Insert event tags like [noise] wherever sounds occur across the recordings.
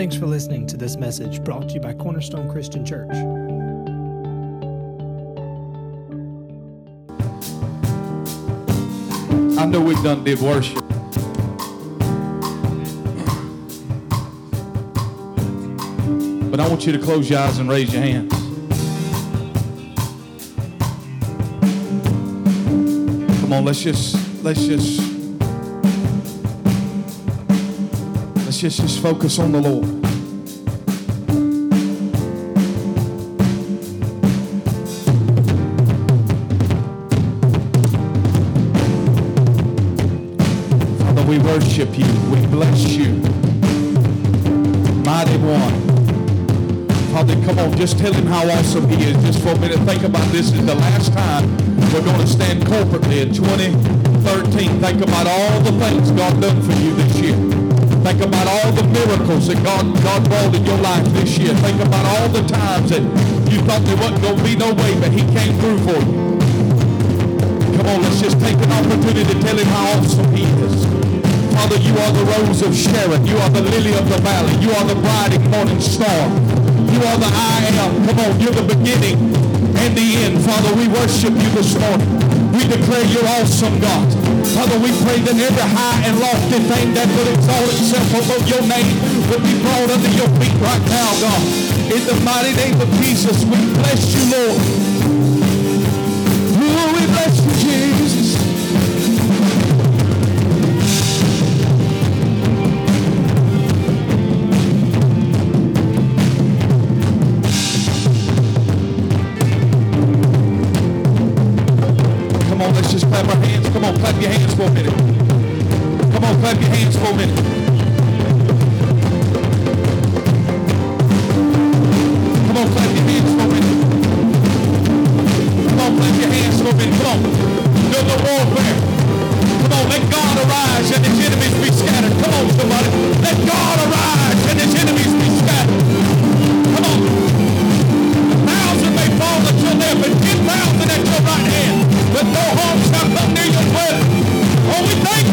Thanks for listening to this message brought to you by Cornerstone Christian Church. I know we've done did worship. But I want you to close your eyes and raise your hands. Come on, let's just let's just let's just, focus on the Lord. Father, we worship you. We bless you. Mighty one. Father, come on, just tell him how awesome he is. Just for a minute, think about this. Is the last time we're going to stand corporately in 2013. Think about all the things God done for you this year. Think about all the miracles that God, God brought in your life this year. Think about all the times that you thought there wasn't going to be no way, but he came through for you. Come on, let's just take an opportunity to tell him how awesome he is. Father, you are the rose of Sharon. You are the lily of the valley. You are the and morning star. You are the I am. Come on, you're the beginning and the end. Father, we worship you this morning. We declare you're awesome, God. Father, we pray that every high and lofty thing that will exalt itself above your name will be brought under your feet right now, God. In the mighty name of Jesus, we bless you, Lord. Clap your hands for a minute. Come on, clap your hands for a minute. Come on, clap your hands for a minute. Come on, clap your hands for a minute. Come on. Do the warfare. Come on, let God arise and his enemies be scattered. Come on, somebody. Let God arise and his enemies be scattered. Come on. A thousand may fall at your left and ten thousand at your right hand, but no harm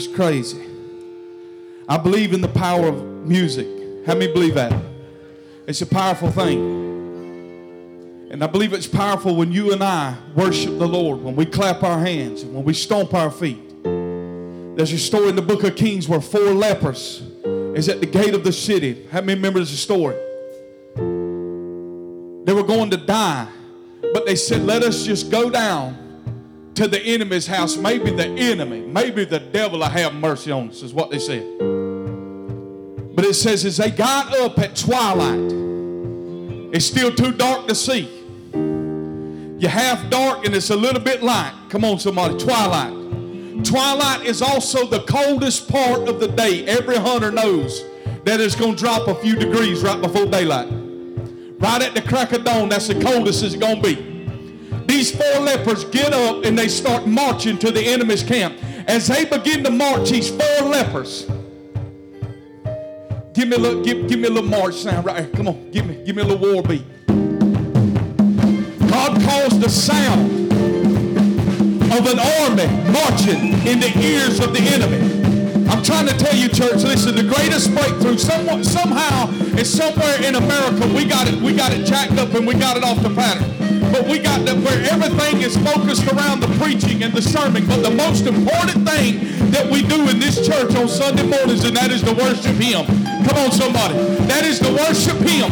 joker's crazy. I believe in the power of music. How many believe that? It's a powerful thing. And I believe it's powerful when you and I worship the Lord, when we clap our hands, and when we stomp our feet. There's a story in the book of Kings where four lepers is at the gate of the city. How many remembers the story? They were going to die, but they said, Let us just go down to the enemy's house. Maybe the enemy, maybe the devil will have mercy on us, is what they said. But it says, as they got up at twilight, it's still too dark to see. You're half dark and it's a little bit light. Come on, somebody. Twilight. Twilight is also the coldest part of the day. Every hunter knows that it's going to drop a few degrees right before daylight. Right at the crack of dawn, that's the coldest it's going to be. These four lepers get up and they start marching to the enemy's camp. As they begin to march, these four lepers. Give me a little, give, give me a little march sound right here. Come on, give me, give me a little war beat. God caused the sound of an army marching in the ears of the enemy. I'm trying to tell you, church, listen, the greatest breakthrough, someone, somehow, and somewhere in America, we got it, we got it jacked up and we got it off the pattern. But we got that where everything is is focused around the preaching and the sermon, but the most important thing that we do in this church on Sunday mornings, and that is to worship Him. Come on, somebody. That is to worship Him.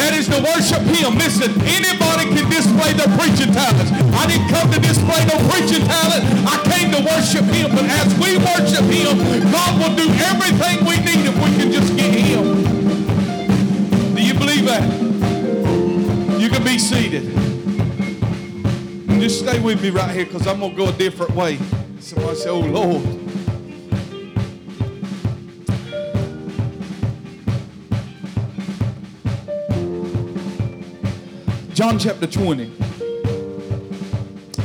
That is to worship Him. Listen, anybody can display their preaching talents. I didn't come to display no preaching talent. I came to worship Him. But as we worship Him, God will do everything we need if we can just get Him. Do you believe that? You can be seated. Just stay with me right here because I'm going to go a different way. Somebody say, Oh Lord. John chapter 20.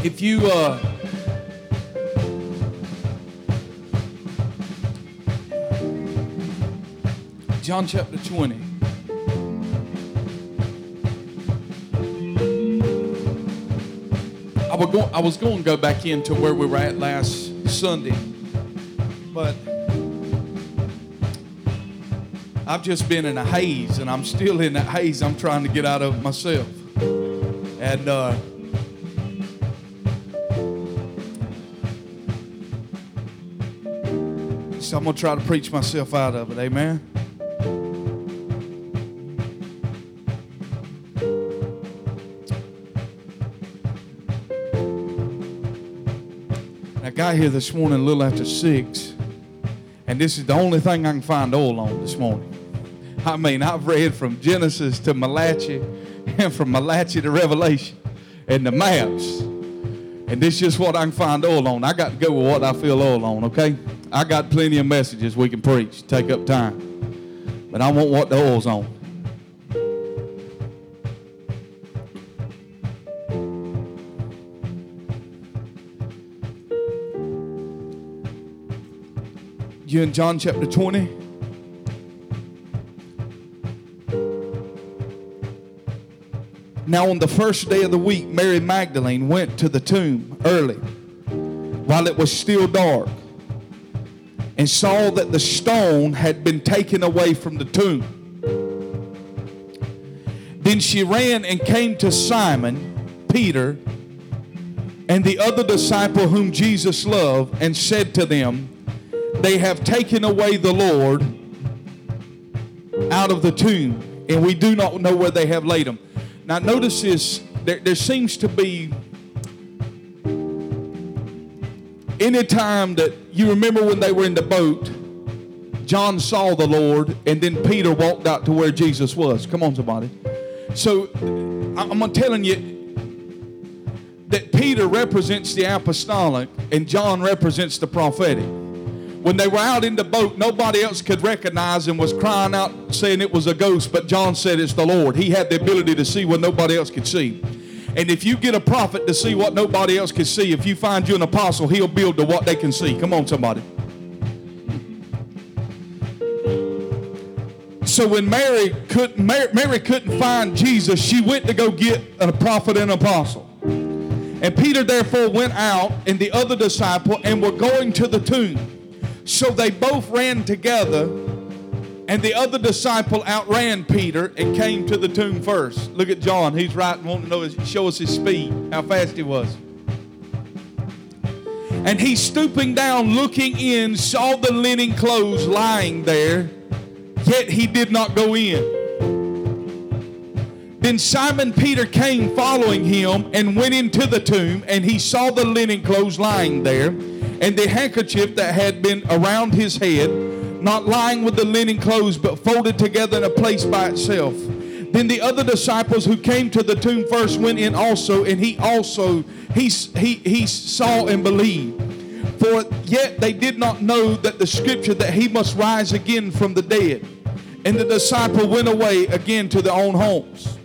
If you uh, John chapter 20. Was, going, I was going to go back into where we were at last Sunday, but I've just been in a haze, and I'm still in that haze I'm trying to get out of myself. And uh, so I'm going to try to preach myself out of it. Amen. Got here this morning a little after six, and this is the only thing I can find oil on this morning. I mean, I've read from Genesis to Malachi and from Malachi to Revelation and the maps. And this is just what I can find oil on. I got to go with what I feel oil on, okay? I got plenty of messages we can preach, take up time. But I want what the oil's on. You in John chapter 20? Now, on the first day of the week, Mary Magdalene went to the tomb early while it was still dark and saw that the stone had been taken away from the tomb. Then she ran and came to Simon, Peter, and the other disciple whom Jesus loved, and said to them, They have taken away the Lord out of the tomb, and we do not know where they have laid him. Now, notice this there, there seems to be any time that you remember when they were in the boat, John saw the Lord, and then Peter walked out to where Jesus was. Come on, somebody. So I'm telling you that Peter represents the apostolic and John represents the prophetic. When they were out in the boat, nobody else could recognize and was crying out saying it was a ghost, but John said it's the Lord. He had the ability to see what nobody else could see. And if you get a prophet to see what nobody else can see, if you find you an apostle, he'll build to what they can see. Come on, somebody. So when Mary couldn't Mary, Mary couldn't find Jesus, she went to go get a prophet and apostle. And Peter therefore went out and the other disciple and were going to the tomb. So they both ran together, and the other disciple outran Peter and came to the tomb first. Look at John. He's right and wanting to know, show us his speed, how fast he was. And he stooping down, looking in, saw the linen clothes lying there, yet he did not go in. Then Simon Peter came following him and went into the tomb, and he saw the linen clothes lying there and the handkerchief that had been around his head, not lying with the linen clothes, but folded together in a place by itself. Then the other disciples who came to the tomb first went in also, and he also he he he saw and believed. For yet they did not know that the scripture that he must rise again from the dead. And the disciple went away again to their own homes.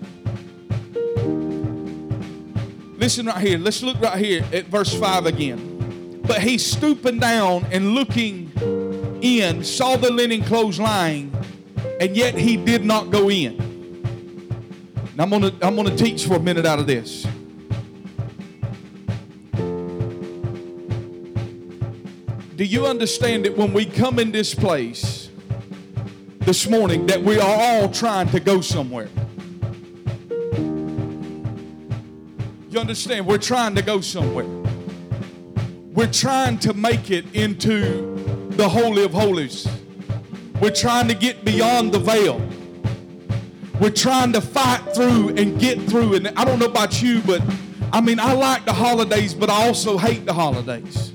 Listen right here. Let's look right here at verse 5 again. But he stooping down and looking in, saw the linen clothes lying, and yet he did not go in. Now I'm gonna I'm gonna teach for a minute out of this. Do you understand that when we come in this place this morning that we are all trying to go somewhere? You understand, we're trying to go somewhere. We're trying to make it into the Holy of Holies. We're trying to get beyond the veil. We're trying to fight through and get through. And I don't know about you, but I mean, I like the holidays, but I also hate the holidays.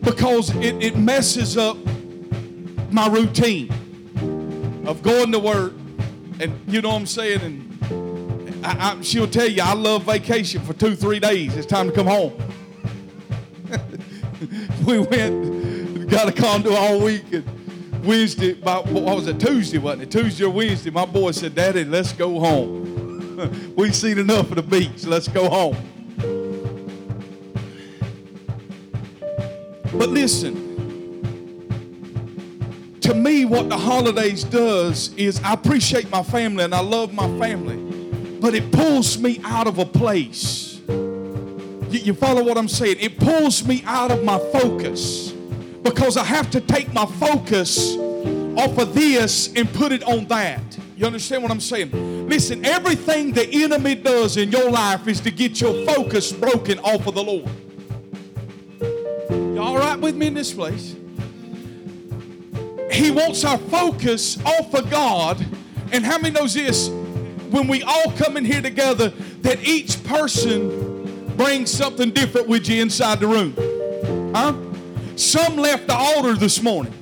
Because it, it messes up my routine of going to work, and you know what I'm saying? And I, I, she'll tell you, I love vacation for two, three days. It's time to come home. [laughs] we went, got a condo all week, and Wednesday, about, what was it, Tuesday, wasn't it? Tuesday or Wednesday, my boy said, Daddy, let's go home. [laughs] We've seen enough of the beach. Let's go home. But listen, to me, what the holidays does is I appreciate my family and I love my family, but it pulls me out of a place. You, you follow what I'm saying? It pulls me out of my focus because I have to take my focus off of this and put it on that. You understand what I'm saying? Listen, everything the enemy does in your life is to get your focus broken off of the Lord. You all right with me in this place? He wants our focus off of God. And how many knows this? When we all come in here together, that each person brings something different with you inside the room. Huh? Some left the altar this morning.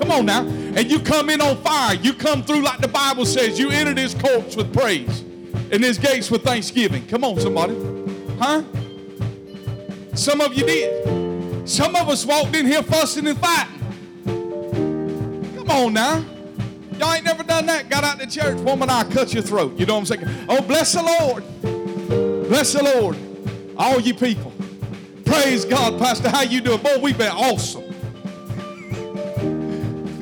Come on now. And you come in on fire. You come through like the Bible says. You entered his courts with praise and his gates with thanksgiving. Come on, somebody. Huh? Some of you did. Some of us walked in here fussing and fighting. Come on now. Y'all ain't never done that. Got out the church. Woman, I cut your throat. You know what I'm saying? Oh, bless the Lord. Bless the Lord. All you people. Praise God, Pastor. How you doing? Boy, we've been awesome.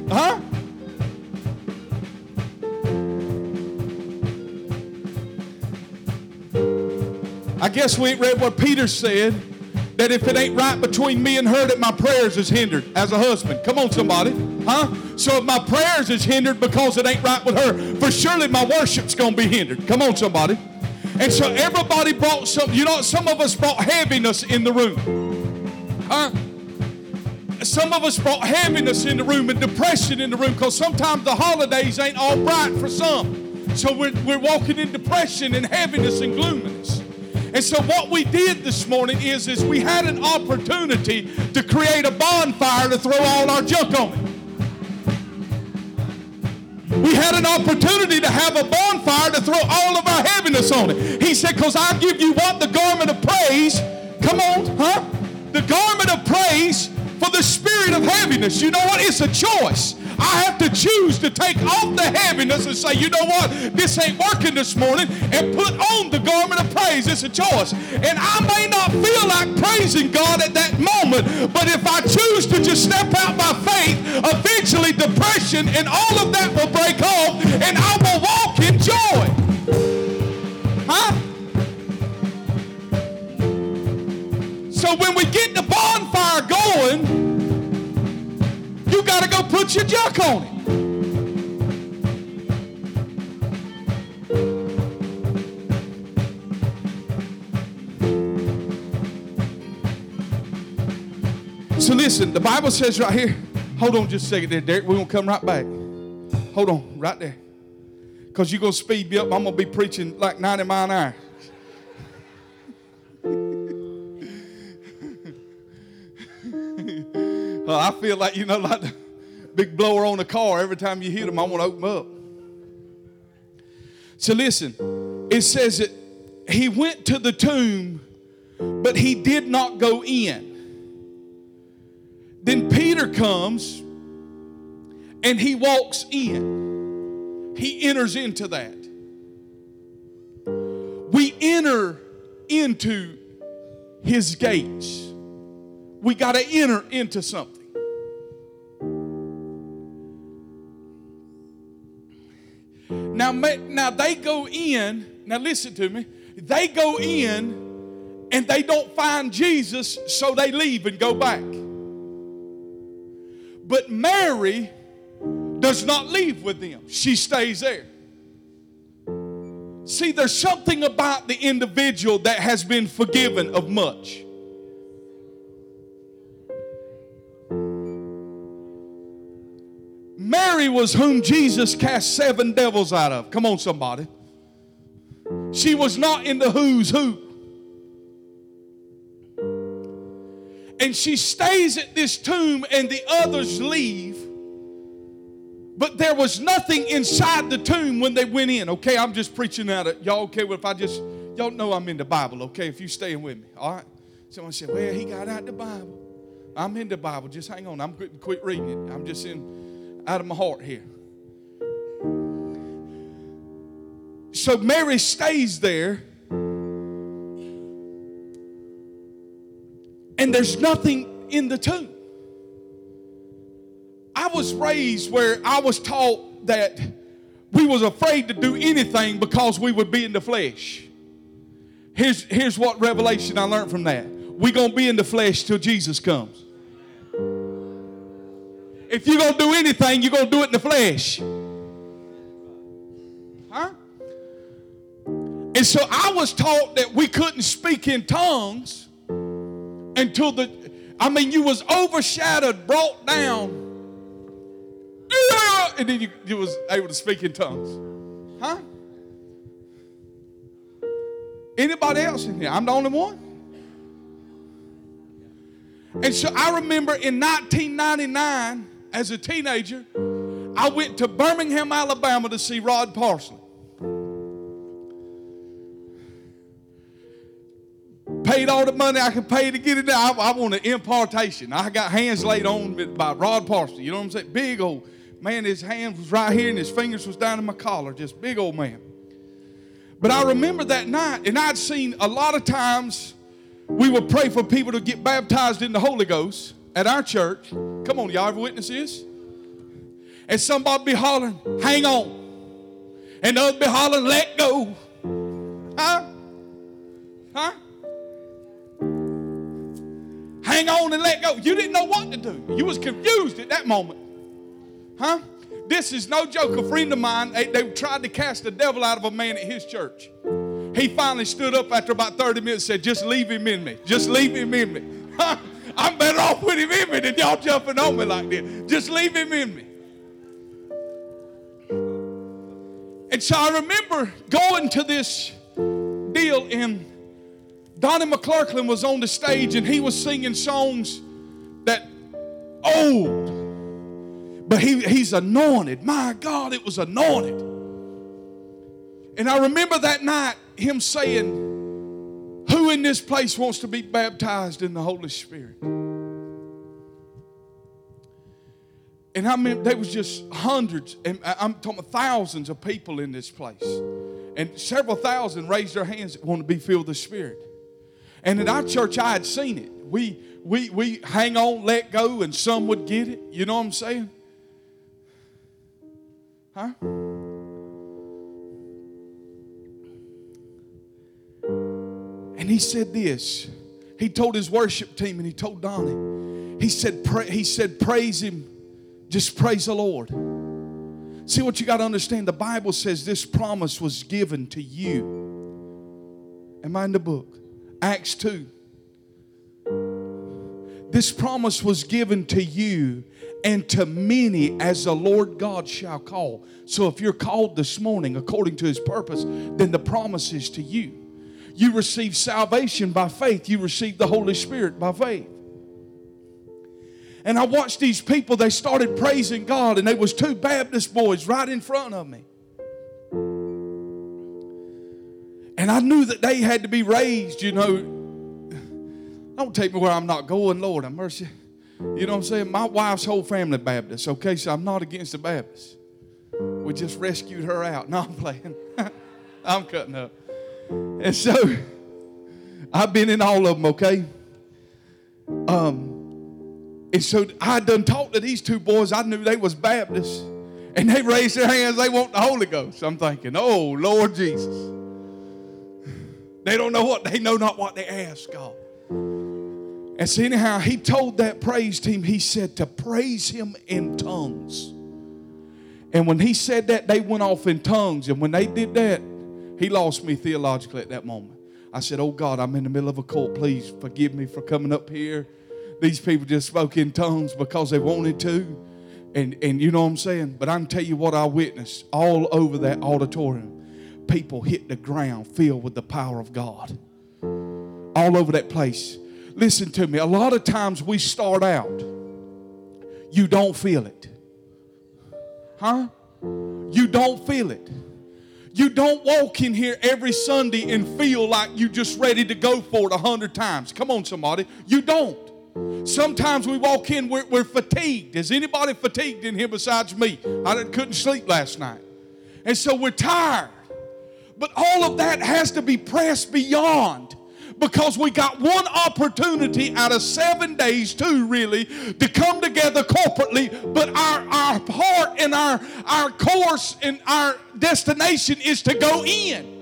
Huh? I guess we ain't read what Peter said that if it ain't right between me and her, that my prayers is hindered as a husband. Come on, somebody. Huh? So if my prayers is hindered because it ain't right with her, for surely my worship's going to be hindered. Come on, somebody. And so everybody brought some, you know, some of us brought heaviness in the room. Huh? Some of us brought heaviness in the room and depression in the room because sometimes the holidays ain't all bright for some. So we're, we're walking in depression and heaviness and gloominess. And so what we did this morning is, is we had an opportunity to create a bonfire to throw all our junk on it. We had an opportunity to have a bonfire to throw all of our heaviness on it. He said, because I'll give you what? The garment of praise. Come on, huh? The garment of praise for the spirit of heaviness. You know what? It's a choice. I have to choose to take off the heaviness and say, you know what? This ain't working this morning and put on the garment of praise. It's a choice. And I may not feel like praising God at that moment, but if I choose to just step out by faith, eventually depression and all of that will break off and I will walk in joy. Huh? So when we get the bonfire going, got to go put your junk on it. So listen, the Bible says right here, hold on just a second there, Derek. We're going to come right back. Hold on, right there. Because you're going to speed me up. I'm going to be preaching like 90 mile an hour. [laughs] well, I feel like, you know, like big blower on the car. Every time you hit them, I want to open up. So listen, it says that he went to the tomb, but he did not go in. Then Peter comes and he walks in. He enters into that. We enter into his gates. We got to enter into something. Now, now they go in. Now listen to me. They go in and they don't find Jesus, so they leave and go back. But Mary does not leave with them. She stays there. See, there's something about the individual that has been forgiven of much. Mary was whom Jesus cast seven devils out of. Come on, somebody. She was not in the who's who. And she stays at this tomb, and the others leave. But there was nothing inside the tomb when they went in. Okay, I'm just preaching out of y'all. Okay, well, if I just, y'all know I'm in the Bible, okay, if you staying with me, all right? Someone said, Well, he got out the Bible. I'm in the Bible. Just hang on. I'm quit, quit reading it. I'm just in out of my heart here. So Mary stays there. And there's nothing in the tomb. I was raised where I was taught that we was afraid to do anything because we would be in the flesh. Here's, here's what revelation I learned from that. We're going to be in the flesh till Jesus comes. If you're going to do anything, you're going to do it in the flesh. Huh? And so I was taught that we couldn't speak in tongues until the, I mean, you was overshadowed, brought down, and then you, you was able to speak in tongues. Huh? Anybody else in here? I'm the only one. And so I remember in 1999, as a teenager, I went to Birmingham, Alabama to see Rod Parsley. Paid all the money I could pay to get it. I, I want an impartation. I got hands laid on by Rod Parsley. You know what I'm saying? Big old man, his hands was right here and his fingers was down in my collar. Just big old man. But I remember that night, and I'd seen a lot of times we would pray for people to get baptized in the Holy Ghost at our church. Come on, y'all ever witness this? And somebody be hollering, hang on. And the other be hollering, let go. Huh? Huh? Hang on and let go. You didn't know what to do. You was confused at that moment. Huh? This is no joke. A friend of mine, they, they tried to cast the devil out of a man at his church. He finally stood up after about 30 minutes and said, Just leave him in me. Just leave him in me. [laughs] I'm better off with him in me than y'all jumping on me like this. Just leave him in me. And so I remember going to this deal, and Donnie McClurkin was on the stage and he was singing songs that old, but he, he's anointed. My God, it was anointed. And I remember that night him saying, In this place wants to be baptized in the Holy Spirit? And I mean, there was just hundreds, and I'm talking thousands of people in this place. And several thousand raised their hands that want to be filled with the Spirit. And in our church, I had seen it. We, we, we hang on, let go, and some would get it. You know what I'm saying? Huh? He said this. He told his worship team and he told Donnie. He said, he said, praise him. Just praise the Lord. See what you got to understand. The Bible says this promise was given to you. Am I in the book? Acts 2. This promise was given to you and to many as the Lord God shall call. So if you're called this morning according to his purpose, then the promise is to you. You receive salvation by faith, you receive the Holy Spirit by faith. And I watched these people, they started praising God, and there was two Baptist boys right in front of me. And I knew that they had to be raised, you know. Don't take me where I'm not going, Lord, have mercy. You know what I'm saying? My wife's whole family Baptist, okay? So I'm not against the Baptists. We just rescued her out. [laughs] No, I'm playing. [laughs] I'm cutting up. And so I've been in all of them, okay? Um, and so I done talked to these two boys. I knew they was Baptists. And they raised their hands, they want the Holy Ghost. I'm thinking, oh Lord Jesus. They don't know what they know not what they ask God. And so anyhow, he told that praise team, he said to praise him in tongues. And when he said that, they went off in tongues. And when they did that, He lost me theologically at that moment. I said, Oh God, I'm in the middle of a cult. Please forgive me for coming up here. These people just spoke in tongues because they wanted to. And, and you know what I'm saying? But I can tell you what I witnessed all over that auditorium. People hit the ground filled with the power of God. All over that place. Listen to me. A lot of times we start out, you don't feel it. Huh? You don't feel it. You don't walk in here every Sunday and feel like you're just ready to go for it a hundred times. Come on, somebody. You don't. Sometimes we walk in, we're, we're, fatigued. Is anybody fatigued in here besides me? I couldn't sleep last night. And so we're tired. But all of that has to be pressed beyond because we got one opportunity out of seven days, two really, to come together corporately. But our, our heart and our, our course and our destination is to go in.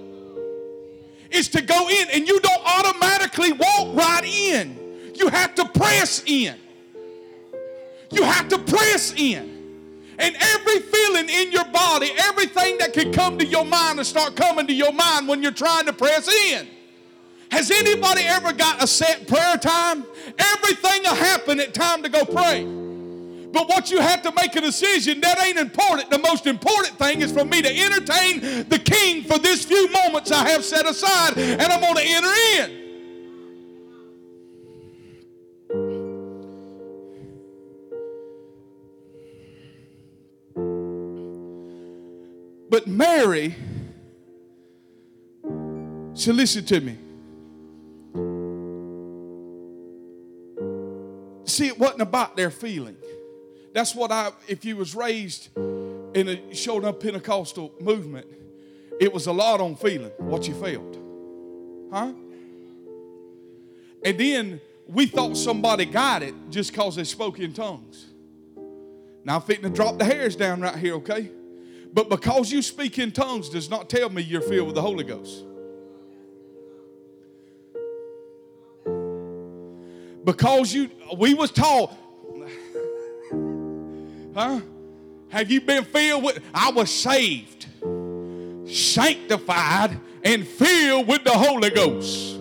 Is to go in, and you don't automatically walk right in. You have to press in. You have to press in. And every feeling in your body, everything that can come to your mind, will start coming to your mind when you're trying to press in. Has anybody ever got a set prayer time? Everything will happen at time to go pray. But what you have to make a decision, that ain't important. The most important thing is for me to entertain the king for this few moments I have set aside, and I'm going to enter in. But Mary, so listen to me. See, it wasn't about their feeling. That's what I, if you was raised in a showed up Pentecostal movement, it was a lot on feeling, what you felt. Huh? And then we thought somebody got it just because they spoke in tongues. Now I'm fitting to drop the hairs down right here, okay? But because you speak in tongues does not tell me you're filled with the Holy Ghost. Because you, we was taught, huh? Have you been filled with? I was saved, sanctified, and filled with the Holy Ghost.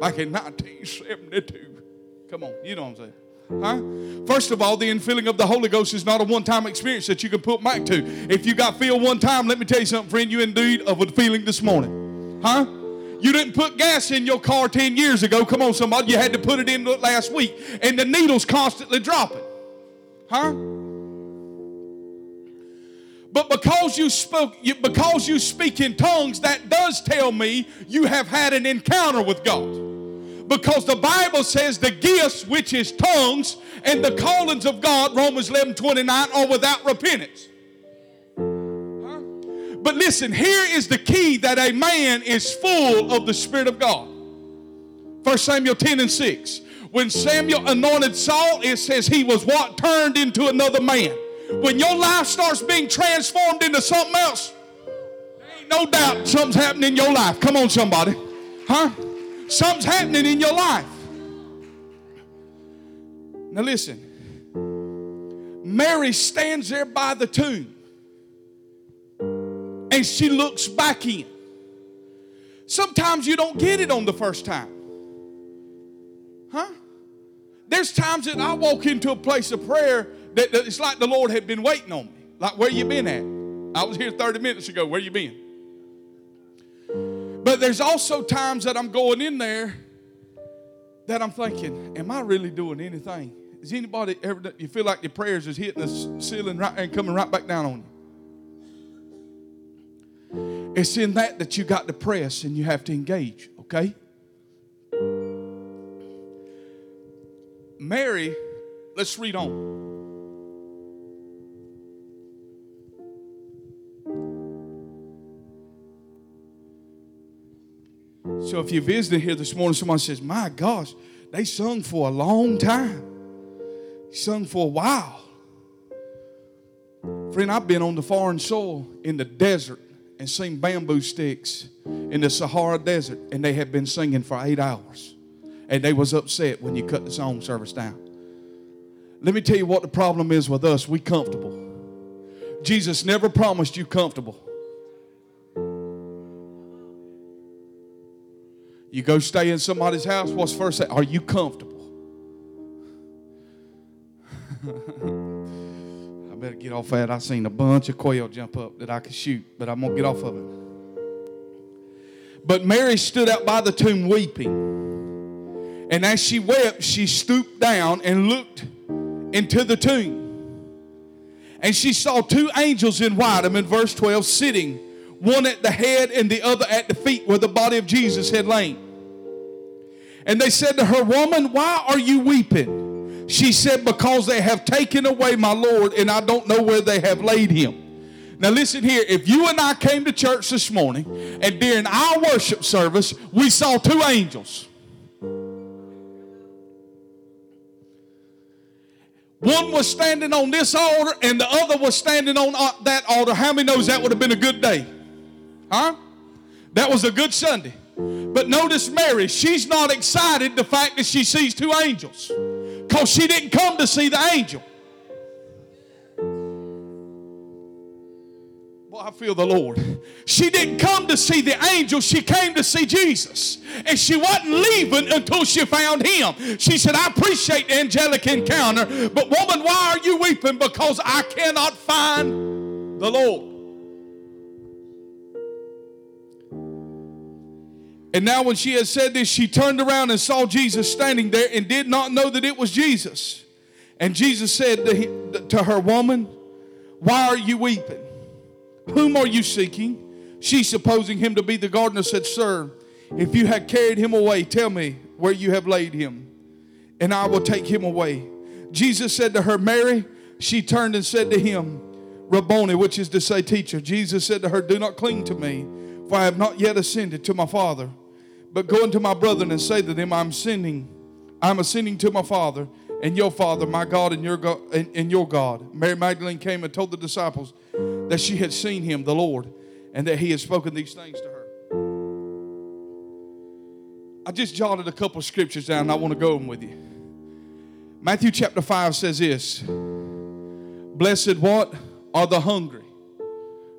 Back in 1972. Come on, you know what I'm saying. Huh? First of all, the infilling of the Holy Ghost is not a one time experience that you can put back to. If you got filled one time, let me tell you something, friend, you indeed of a feeling this morning. Huh? You didn't put gas in your car 10 years ago. Come on, somebody. You had to put it in last week. And the needle's constantly dropping. Huh? But because you spoke, because you speak in tongues, that does tell me you have had an encounter with God. Because the Bible says the gifts, which is tongues, and the callings of God, Romans 11 29, are without repentance. But listen, here is the key that a man is full of the Spirit of God. 1 Samuel 10 and 6. When Samuel anointed Saul, it says he was what? Turned into another man. When your life starts being transformed into something else, there ain't no doubt something's happening in your life. Come on, somebody. Huh? Something's happening in your life. Now, listen. Mary stands there by the tomb and she looks back in. Sometimes you don't get it on the first time. Huh? There's times that I walk into a place of prayer that, that it's like the Lord had been waiting on me. Like, where you been at? I was here 30 minutes ago. Where you been? But there's also times that I'm going in there that I'm thinking, am I really doing anything? Is anybody ever, you feel like your prayers is hitting the ceiling right and coming right back down on you? It's in that that you got to press and you have to engage, okay? Mary, let's read on. So if you're visiting here this morning, someone says, My gosh, they sung for a long time. Sung for a while. Friend, I've been on the foreign soil in the desert and seen bamboo sticks in the Sahara Desert, and they had been singing for eight hours. And they was upset when you cut the song service down. Let me tell you what the problem is with us. We comfortable. Jesus never promised you comfortable. You go stay in somebody's house, what's first? Are you comfortable? [laughs] Better get off of that. I seen a bunch of quail jump up that I could shoot, but I'm gonna get off of it. But Mary stood out by the tomb weeping. And as she wept, she stooped down and looked into the tomb. And she saw two angels in white, I'm in verse 12, sitting, one at the head and the other at the feet where the body of Jesus had lain. And they said to her, Woman, why are you weeping? She said, Because they have taken away my Lord, and I don't know where they have laid him. Now, listen here. If you and I came to church this morning, and during our worship service, we saw two angels. One was standing on this altar and the other was standing on uh, that altar. How many knows that would have been a good day? Huh? That was a good Sunday. But notice Mary, she's not excited the fact that she sees two angels. Because she didn't come to see the angel. Well, I feel the Lord. She didn't come to see the angel, she came to see Jesus. And she wasn't leaving until she found him. She said, I appreciate the angelic encounter, but woman, why are you weeping? Because I cannot find the Lord. And now, when she had said this, she turned around and saw Jesus standing there and did not know that it was Jesus. And Jesus said to, him, to her, Woman, why are you weeping? Whom are you seeking? She, supposing him to be the gardener, said, Sir, if you had carried him away, tell me where you have laid him, and I will take him away. Jesus said to her, Mary. She turned and said to him, Rabboni, which is to say, teacher. Jesus said to her, Do not cling to me, for I have not yet ascended to my Father. But go unto my brethren and say to them, I'm sending, I'm ascending to my Father and your Father, my God and your God, and, and your God. Mary Magdalene came and told the disciples that she had seen him, the Lord, and that he had spoken these things to her. I just jotted a couple scriptures down and I want to go them with you. Matthew chapter 5 says this Blessed what? Are the hungry,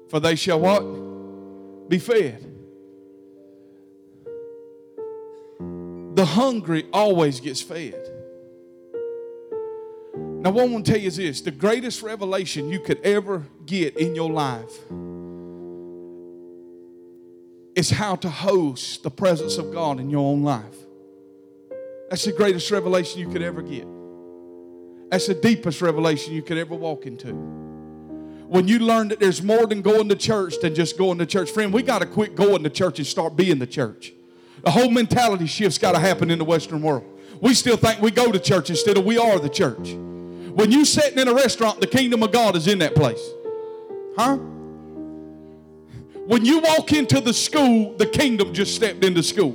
for they shall what? Be fed. The hungry always gets fed. Now, what I want to tell you is this the greatest revelation you could ever get in your life is how to host the presence of God in your own life. That's the greatest revelation you could ever get. That's the deepest revelation you could ever walk into. When you learn that there's more than going to church than just going to church. Friend, we got to quit going to church and start being the church. The whole mentality shift's got to happen in the Western world. We still think we go to church instead of we are the church. When you sitting in a restaurant, the kingdom of God is in that place. Huh? When you walk into the school, the kingdom just stepped into school.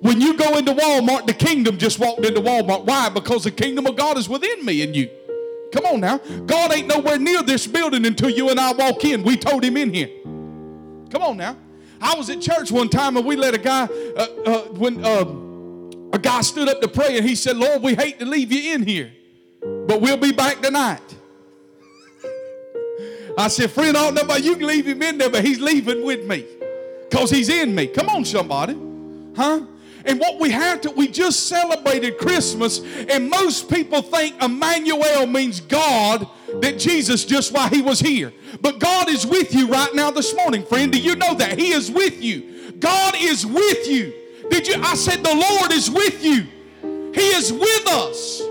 When you go into Walmart, the kingdom just walked into Walmart. Why? Because the kingdom of God is within me and you. Come on now. God ain't nowhere near this building until you and I walk in. We told him in here. Come on now. I was at church one time and we let a guy, uh, uh, when uh, a guy stood up to pray and he said, Lord, we hate to leave you in here but we'll be back tonight. [laughs] I said, friend, I don't know about you can leave him in there, but he's leaving with me because he's in me. Come on, somebody. Huh? And what we have to, we just celebrated Christmas, and most people think Emmanuel means God, that Jesus just why he was here. But God is with you right now this morning, friend. Do you know that? He is with you. God is with you. Did you? I said, the Lord is with you. He is with us.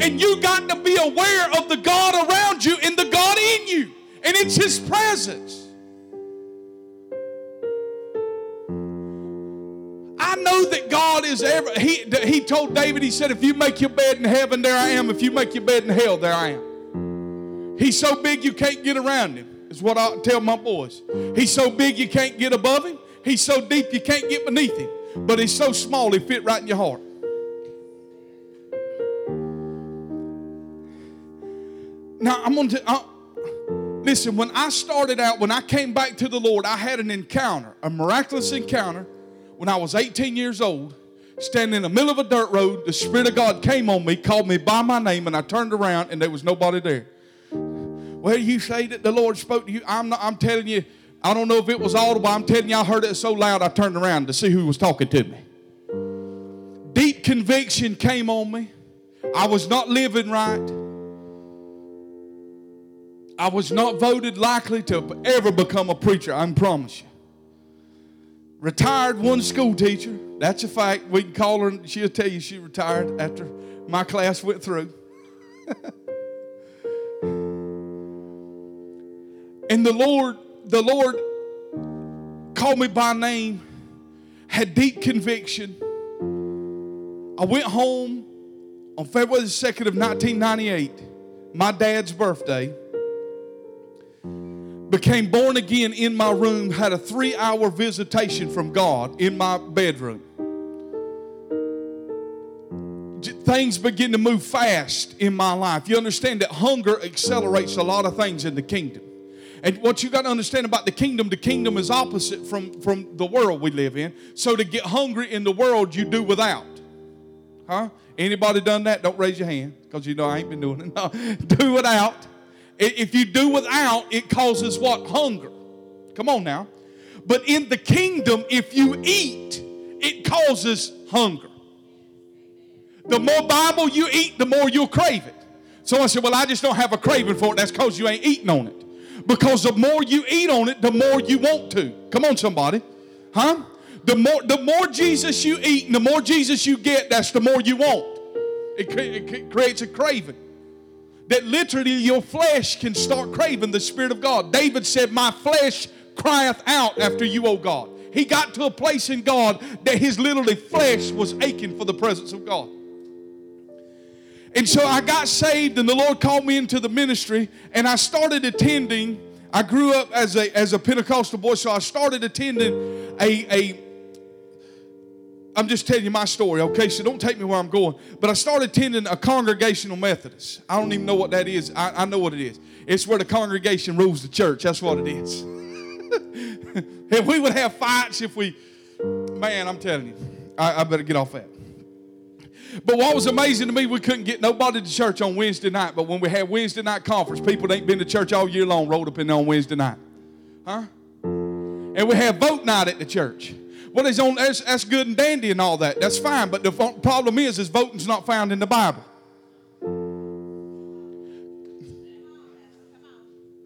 And you got to be aware of the God around you and the God in you. And it's His presence. I know that God is ever, he, he told David, he said, if you make your bed in heaven, there I am. If you make your bed in hell, there I am. He's so big you can't get around him, is what I tell my boys. He's so big you can't get above him. He's so deep you can't get beneath him. But he's so small he fit right in your heart. Now, I'm going to. Listen, when I started out, when I came back to the Lord, I had an encounter, a miraculous encounter, when I was 18 years old, standing in the middle of a dirt road. The Spirit of God came on me, called me by my name, and I turned around and there was nobody there. Well, you say that the Lord spoke to you. I'm, not, I'm telling you, I don't know if it was audible. I'm telling you, I heard it so loud I turned around to see who was talking to me. Deep conviction came on me. I was not living right. I was not voted likely to ever become a preacher, I promise you. Retired one school teacher. That's a fact. We can call her, and she'll tell you she retired after my class went through. [laughs] and the Lord, the Lord called me by name, had deep conviction. I went home on February the 2nd of 1998, my dad's birthday became born again in my room, had a three hour visitation from God in my bedroom. Things begin to move fast in my life. You understand that hunger accelerates a lot of things in the kingdom. And what you got to understand about the kingdom, the kingdom is opposite from, from the world we live in. So to get hungry in the world, you do without. Huh? Anybody done that? Don't raise your hand because you know I ain't been doing it. [laughs] No. do without. If you do without, it causes what? Hunger. Come on now. But in the kingdom, if you eat, it causes hunger. The more Bible you eat, the more you'll crave it. So I said, Well, I just don't have a craving for it. That's because you ain't eating on it. Because the more you eat on it, the more you want to. Come on, somebody. Huh? The more, the more Jesus you eat and the more Jesus you get, that's the more you want. It, it creates a craving that literally your flesh can start craving the Spirit of God. David said, My flesh crieth out after you, O God. He got to a place in God that his literally flesh was aching for the presence of God. And so I got saved, and the Lord called me into the ministry, and I started attending. I grew up as a, as a Pentecostal boy, so I started attending a, a I'm just telling you my story, okay? So don't take me where I'm going. But I started attending a congregational Methodist. I don't even know what that is. I, I know what it is. It's where the congregation rules the church. That's what it is. [laughs] and we would have fights if we, man, I'm telling you, I, I better get off that. But what was amazing to me, we couldn't get nobody to church on Wednesday night. But when we had Wednesday night conference, people that ain't been to church all year long rolled up in there on Wednesday night. Huh? And we had vote night at the church. Well, it's on, that's, that's good and dandy and all that. That's fine. But the problem is, is voting's not found in the Bible.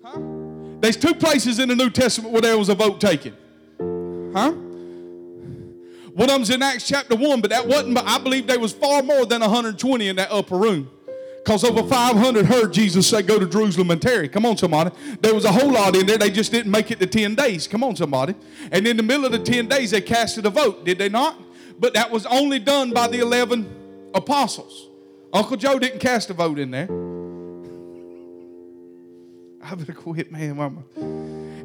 Huh? There's two places in the New Testament where there was a vote taken. Huh? Of them's in Acts chapter 1, but that wasn't, I believe there was far more than 120 in that upper room. Because over 500 heard Jesus say, Go to Jerusalem and tarry. Come on, somebody. There was a whole lot in there. They just didn't make it to 10 days. Come on, somebody. And in the middle of the 10 days, they casted a vote, did they not? But that was only done by the 11 apostles. Uncle Joe didn't cast a vote in there. [laughs] I better quit, man.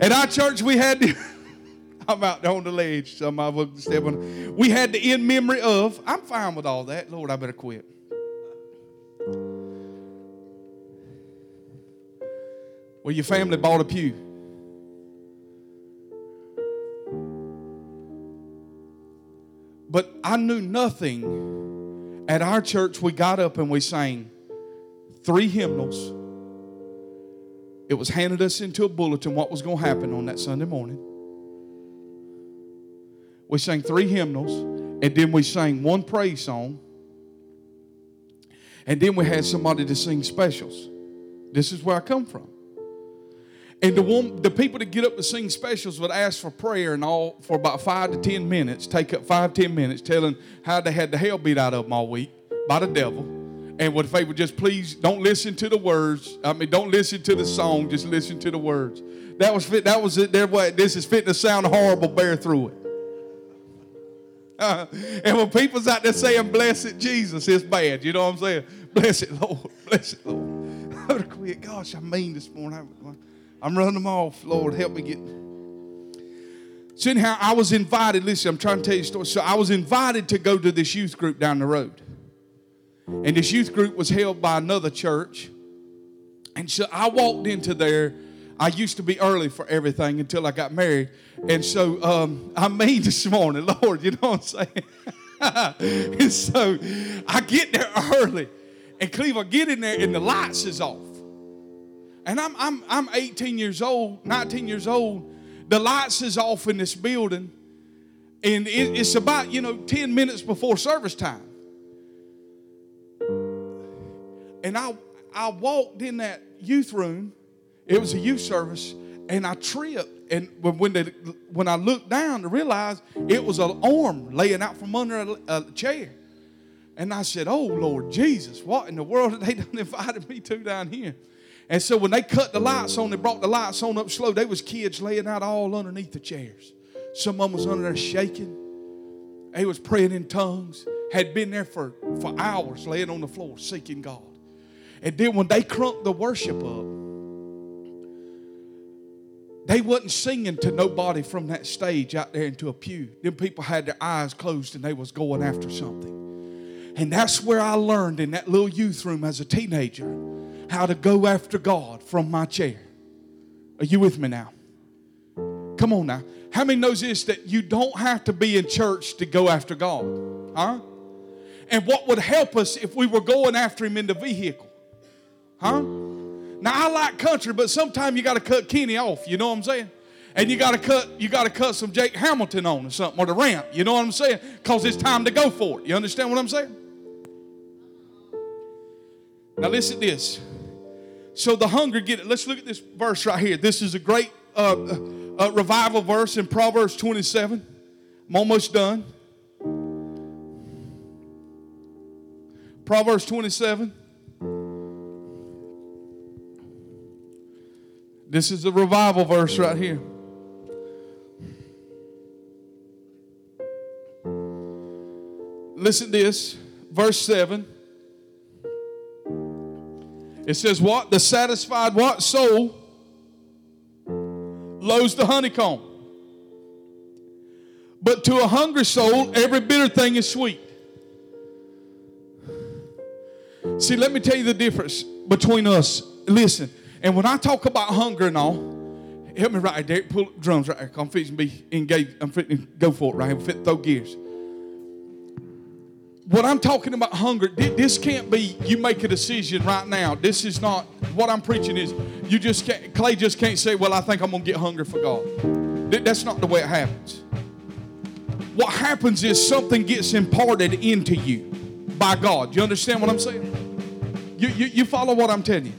At our church, we had. [laughs] I'm out on the ledge. Some of us step on. We had the in memory of. I'm fine with all that. Lord, I better quit. Well, your family bought a pew. But I knew nothing. At our church, we got up and we sang three hymnals. It was handed us into a bulletin what was going to happen on that Sunday morning. We sang three hymnals, and then we sang one praise song. And then we had somebody to sing specials. This is where I come from. And the one, the people that get up to sing specials would ask for prayer and all for about five to ten minutes, take up five, ten minutes, telling how they had the hell beat out of them all week by the devil. And what if they would just please don't listen to the words. I mean, don't listen to the song, just listen to the words. That was fit, that was it. There, this is fitting to sound horrible, bear through it. And when people's out there saying, Blessed Jesus, it's bad. You know what I'm saying? Blessed Lord. [laughs] Blessed Lord. I would have quit. Gosh, I'm mean this morning. I'm running them off. Lord, help me get. So, anyhow, I was invited. Listen, I'm trying to tell you a story. So, I was invited to go to this youth group down the road. And this youth group was held by another church. And so I walked into there. I used to be early for everything until I got married. And so um, I mean [laughs] this morning, Lord, you know what I'm saying? [laughs] and so I get there early. And Cleve, I get in there and the lights is off. And I'm, I'm, I'm 18 years old, 19 years old. The lights is off in this building. And it, it's about, you know, 10 minutes before service time. And I, I walked in that youth room. It was a youth service, and I tripped. And when they, when I looked down to realize it was an arm laying out from under a, a chair. And I said, Oh Lord Jesus, what in the world have they done [laughs] invited me to down here? And so when they cut the lights on, they brought the lights on up slow. There was kids laying out all underneath the chairs. Some of them was under there shaking. They was praying in tongues. Had been there for, for hours laying on the floor seeking God. And then when they crunked the worship up, they wasn't singing to nobody from that stage out there into a pew. Them people had their eyes closed and they was going after something. And that's where I learned in that little youth room as a teenager how to go after God from my chair. Are you with me now? Come on now. How many knows this that you don't have to be in church to go after God? Huh? And what would help us if we were going after him in the vehicle? Huh? Now I like country, but sometimes you got to cut Kenny off. You know what I'm saying? And you got to cut you got to cut some Jake Hamilton on or something or the ramp. You know what I'm saying? Cause it's time to go for it. You understand what I'm saying? Now listen to this. So the hunger get it. Let's look at this verse right here. This is a great uh, uh, revival verse in Proverbs 27. I'm almost done. Proverbs 27. This is a revival verse right here. Listen to this, verse 7. It says, What? The satisfied what? Soul loathes the honeycomb. But to a hungry soul, every bitter thing is sweet. See, let me tell you the difference between us. Listen, and when I talk about hunger and all, help me right there. Pull drums right there. I'm fixing to be engaged. I'm fixing to go for it right here. I'm to throw gears. What I'm talking about hunger, this can't be you make a decision right now. This is not what I'm preaching is you just can't Clay just can't say, Well, I think I'm gonna get hungry for God. That's not the way it happens. What happens is something gets imparted into you by God. You understand what I'm saying? You, you, you follow what I'm telling you?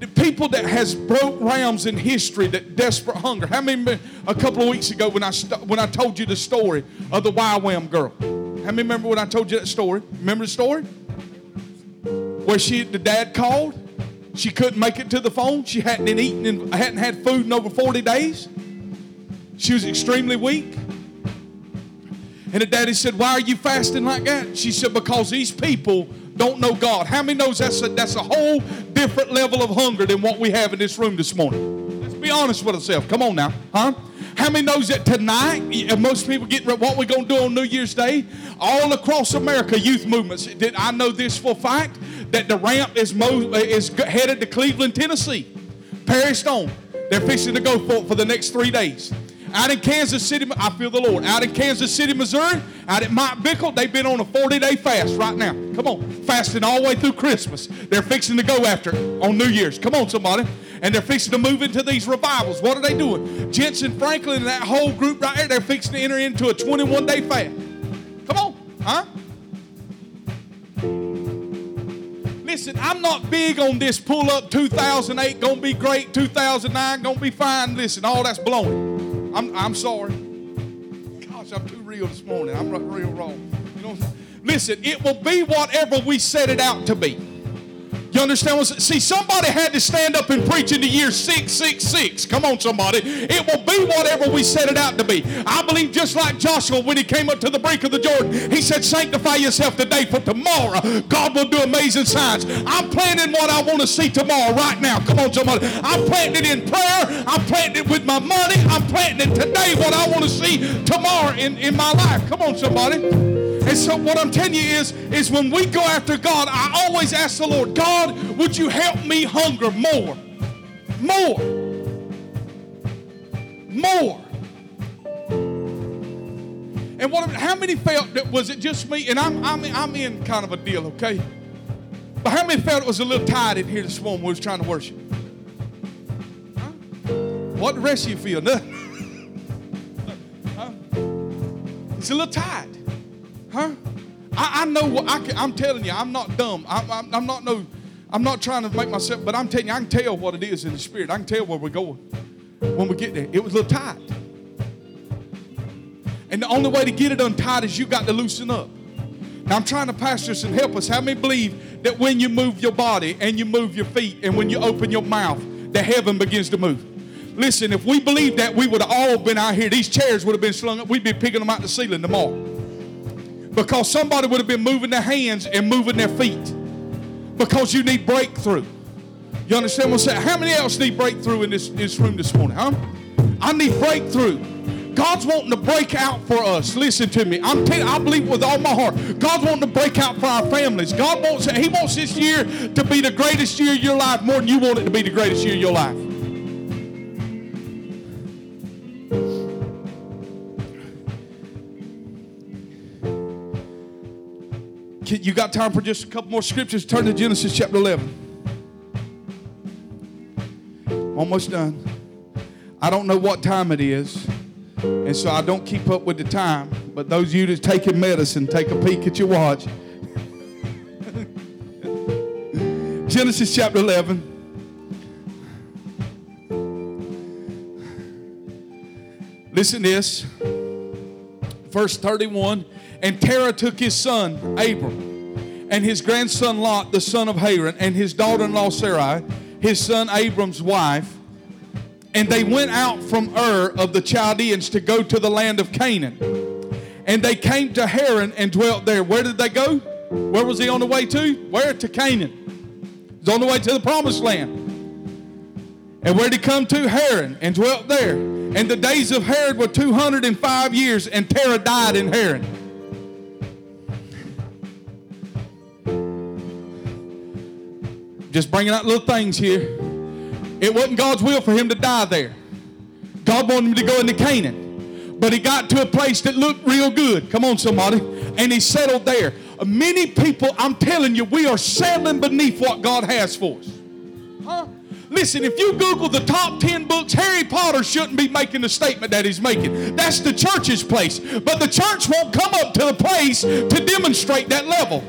The people that has broke realms in history that desperate hunger. How many a couple of weeks ago when i st- when i told you the story of the YWAM girl? How many remember when i told you that story? Remember the story? Where she the dad called. She couldn't make it to the phone. She hadn't eaten and hadn't had food in over 40 days. She was extremely weak. And the daddy said why are you fasting like that? She said because these people don't know God. How many knows that's a, that's a whole different level of hunger than what we have in this room this morning? Let's be honest with ourselves. Come on now, huh? How many knows that tonight, most people get what we're going to do on New Year's Day? All across America, youth movements. Did I know this for a fact that the ramp is, mo- is headed to Cleveland, Tennessee. Perry Stone. They're fixing to go for it for the next three days. Out in Kansas City, I feel the Lord. Out in Kansas City, Missouri, out at Mike Bickle, they've been on a 40 day fast right now. Come on, fasting all the way through Christmas. They're fixing to go after it on New Year's. Come on, somebody. And they're fixing to move into these revivals. What are they doing? Jentezen Franklin and that whole group right there, they're fixing to enter into a 21 day fast. Come on, huh? Listen, I'm not big on this pull up 2008 gonna be great, 2009 gonna be fine. Listen, all that's blowing. I'm, I'm sorry. Gosh, I'm too real this morning. I'm real wrong. You know, listen, it will be whatever we set it out to be. You understand what See, somebody had to stand up and preach in the year 666. Come on, somebody. It will be whatever we set it out to be. I believe just like Joshua when he came up to the brink of the Jordan, he said, Sanctify yourself today, for tomorrow God will do amazing signs. I'm planning what I want to see tomorrow, right now. Come on, somebody. I'm planting it in prayer. I'm planting it with my money. I'm planting it today, what I want to see tomorrow in, in my life. Come on, somebody. And so what I'm telling you is, is when we go after God, I always ask the Lord, God, would you help me hunger more? More. More. And what? How many felt that was it just me? And I'm I'm I'm in kind of a deal, okay? But how many felt it was a little tight in here this morning when we was trying to worship? Huh? What the rest of you feel? [laughs] Huh? It's a little tight. Huh? I, I know what I can, I'm telling you, I'm not dumb. I'm, I'm, I'm not no, I'm not trying to make myself, but I'm telling you, I can tell what it is in the spirit. I can tell where we're going when we get there. It was a little tight. And the only way to get it untied is you got to loosen up. Now I'm trying to pastor us and help us. How many believe that when you move your body and you move your feet and when you open your mouth, the heaven begins to move? Listen, if we believed that, we would have all been out here. These chairs would have been slung up. We'd be picking them out the ceiling tomorrow. Because somebody would have been moving their hands and moving their feet. Because you need breakthrough. You understand what I'm saying? How many else need breakthrough in this, this room this morning, huh? I need breakthrough. God's wanting to break out for us. Listen to me. I'm I believe with all my heart. God's wanting to break out for our families. God wants He wants this year to be the greatest year of your life more than you want it to be the greatest year of your life. You got time for just a couple more scriptures? Turn to Genesis chapter 11. Almost done. I don't know what time it is, and so I don't keep up with the time. But those of you that's taking medicine, take a peek at your watch. [laughs] Genesis chapter 11. Listen to this. Verse 31 and Terah took his son, Abram, and his grandson Lot, the son of Haran, and his daughter in law Sarai, his son Abram's wife, and they went out from Ur of the Chaldeans to go to the land of Canaan. And they came to Haran and dwelt there. Where did they go? Where was he on the way to? Where? To Canaan. He's on the way to the promised land. And where did he come to? Haran and dwelt there. And the days of Haran were 205 years, and Terah died in Haran. Just bringing out little things here. It wasn't God's will for him to die there. God wanted him to go into Canaan. But he got to a place that looked real good. Come on, somebody. And he settled there. Many people, I'm telling you, we are settling beneath what God has for us. Huh? Listen, if you Google the top 10 books, Harry Potter shouldn't be making the statement that he's making. That's the church's place. But the church won't come up to the place to demonstrate that level.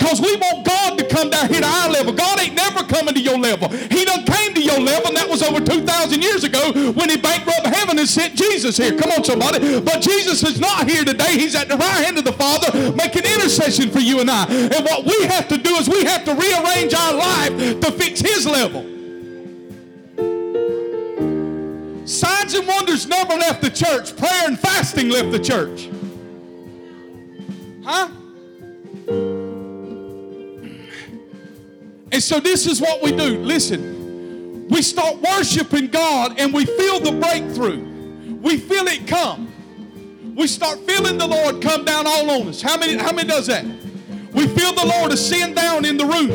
Because we want God to come down here to our level. God ain't never coming to your level. He done came to your level, and that was over 2,000 years ago when he bankrupt heaven and sent Jesus here. Come on, somebody. But Jesus is not here today. He's at the right hand of the Father making intercession for you and I. And what we have to do is we have to rearrange our life to fix his level. Signs and wonders never left the church. Prayer and fasting left the church. Huh? And so this is what we do. Listen, we start worshiping God and we feel the breakthrough. We feel it come. We start feeling the Lord come down all on us. How many, how many does that? We feel the Lord ascend down in the room.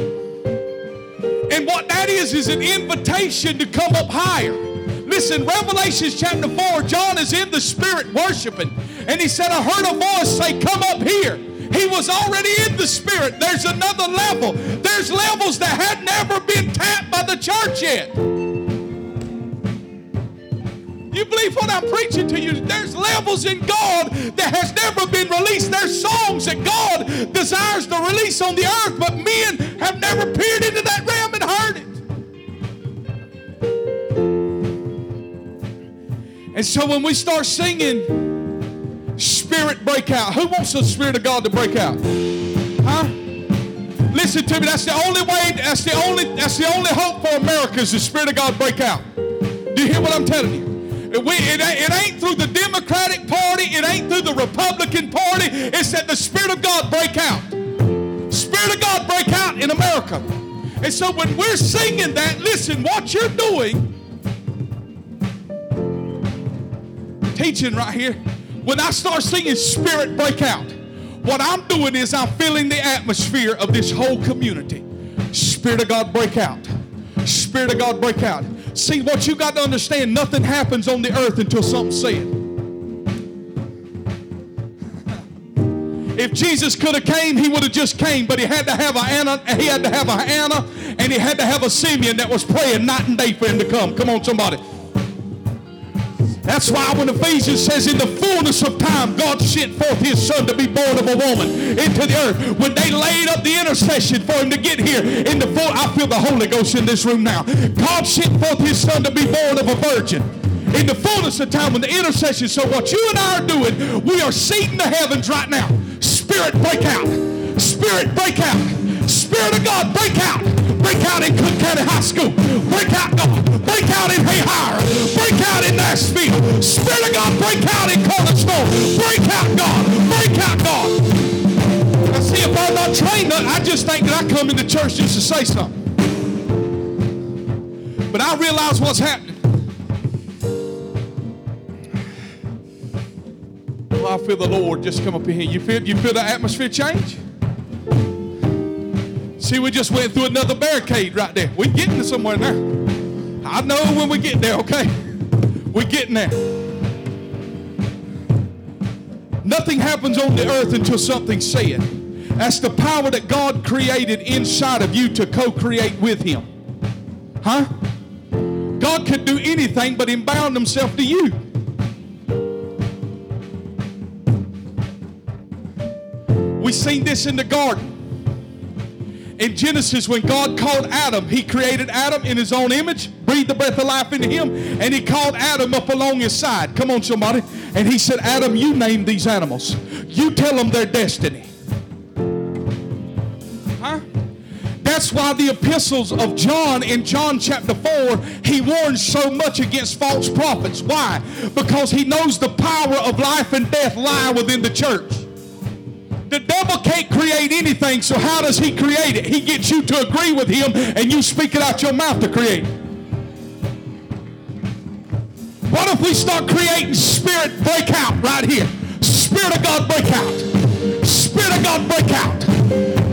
And what that is, is an invitation to come up higher. Listen, Revelation chapter 4, John is in the spirit worshiping. And he said, I heard a voice say, Come up here. He was already in the spirit. There's another level. There's levels that had never been tapped by the church yet. You believe what I'm preaching to you? There's levels in God that has never been released. There's songs that God desires to release on the earth, but men have never peered into that realm and heard it. And so when we start singing, break out. Who wants the Spirit of God to break out? Huh? Listen to me. That's the only way. That's the only. That's the only hope for America is the Spirit of God break out. Do you hear what I'm telling you? We, it, it, ain't through the Democratic Party. It ain't through the Republican Party. It's that the Spirit of God break out. Spirit of God break out in America. And so when we're singing that, listen, what you're doing, teaching right here, when I start singing Spirit Break Out, what I'm doing is I'm filling the atmosphere of this whole community. Spirit of God break out. Spirit of God break out. See, what you got to understand, nothing happens on the earth until something's said. If Jesus could have came, he would have just came, but he had to have a Anna, he had to have a Anna, and he had to have a Simeon that was praying night and day for him to come. Come on, somebody. That's why when Ephesians says, in the fullness of time, God sent forth his son to be born of a woman into the earth. When they laid up the intercession for him to get here, in the full, I feel the Holy Ghost in this room now. God sent forth his son to be born of a virgin in the fullness of time when the intercession. So what you and I are doing, we are seeking the heavens right now. Spirit break out. Spirit break out. Spirit of God, break out. Break out in Cook County High School. Break out, God. Break out in Hahira. Break out in Nashville. Spirit of God, break out in Cornerstone. Break out, God. Break out, God. I see if I'm not trained, I just think that I come into church just to say something. But I realize what's happening. Oh, I feel the Lord just come up in here. You feel you feel the atmosphere change? See, we just went through another barricade right there. We're getting to somewhere now. I know when we get there, okay? We're getting there. Nothing happens on the earth until something's said. That's the power that God created inside of you to co create with Him. Huh? God could do anything but inbound Himself to you. We've seen this in the garden in Genesis, when God called Adam, he created Adam in his own image, breathed the breath of life into him, and he called Adam up along his side. Come on, somebody. And he said, Adam, you name these animals. You tell them their destiny. Huh? That's why the epistles of John in John chapter 4, he warns so much against false prophets. Why? Because he knows the power of life and death lie within the church. The devil can't create anything, so how does he create it? He gets you to agree with him and you speak it out your mouth to create. What if we start creating spirit breakout right here? Spirit of God break out. Spirit of God break out.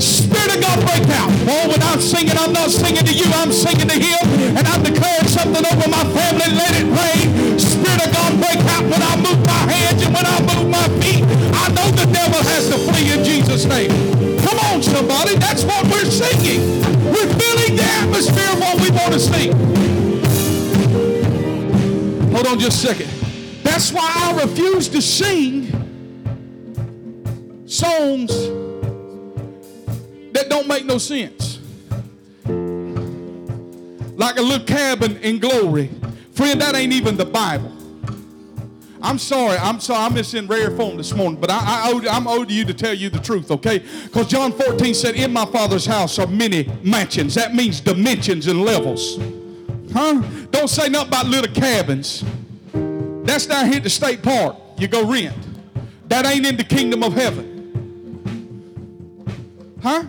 Spirit of God break out. Oh, when I'm singing, I'm not singing to you, I'm singing to him. And I'm declaring something over my family. Let it rain. Spirit of God break out when I to flee in Jesus' name. Come on, somebody. That's what we're singing. We're filling the atmosphere of what we want to sing. Hold on just a second. That's why I refuse to sing songs that don't make no sense. Like a little cabin in glory. Friend, that ain't even the Bible. I'm sorry. I'm sorry. I'm just in rare form this morning, but I, I owed, I'm owed to you to tell you the truth, okay? Because John 14 said, In my Father's house are many mansions. That means dimensions and levels. Huh? Don't say nothing about little cabins. That's down here at the state park. You go rent. That ain't in the kingdom of heaven. Huh?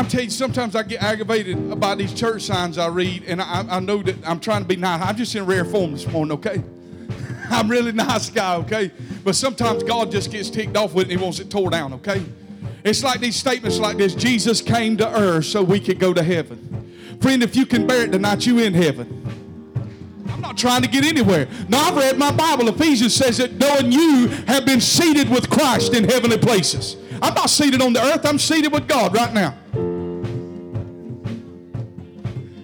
I, am telling you, sometimes I get aggravated about these church signs I read, and I, I know that I'm trying to be nice. I'm just in rare form this morning, okay? [laughs] I'm really nice guy, okay? But sometimes God just gets ticked off with it and he wants it tore down, okay? It's like these statements like this Jesus came to earth so we could go to heaven. Friend, if you can bear it tonight, you in heaven. I'm not trying to get anywhere. No, I've read my Bible. Ephesians says that knowing you have been seated with Christ in heavenly places. I'm not seated on the earth, I'm seated with God right now.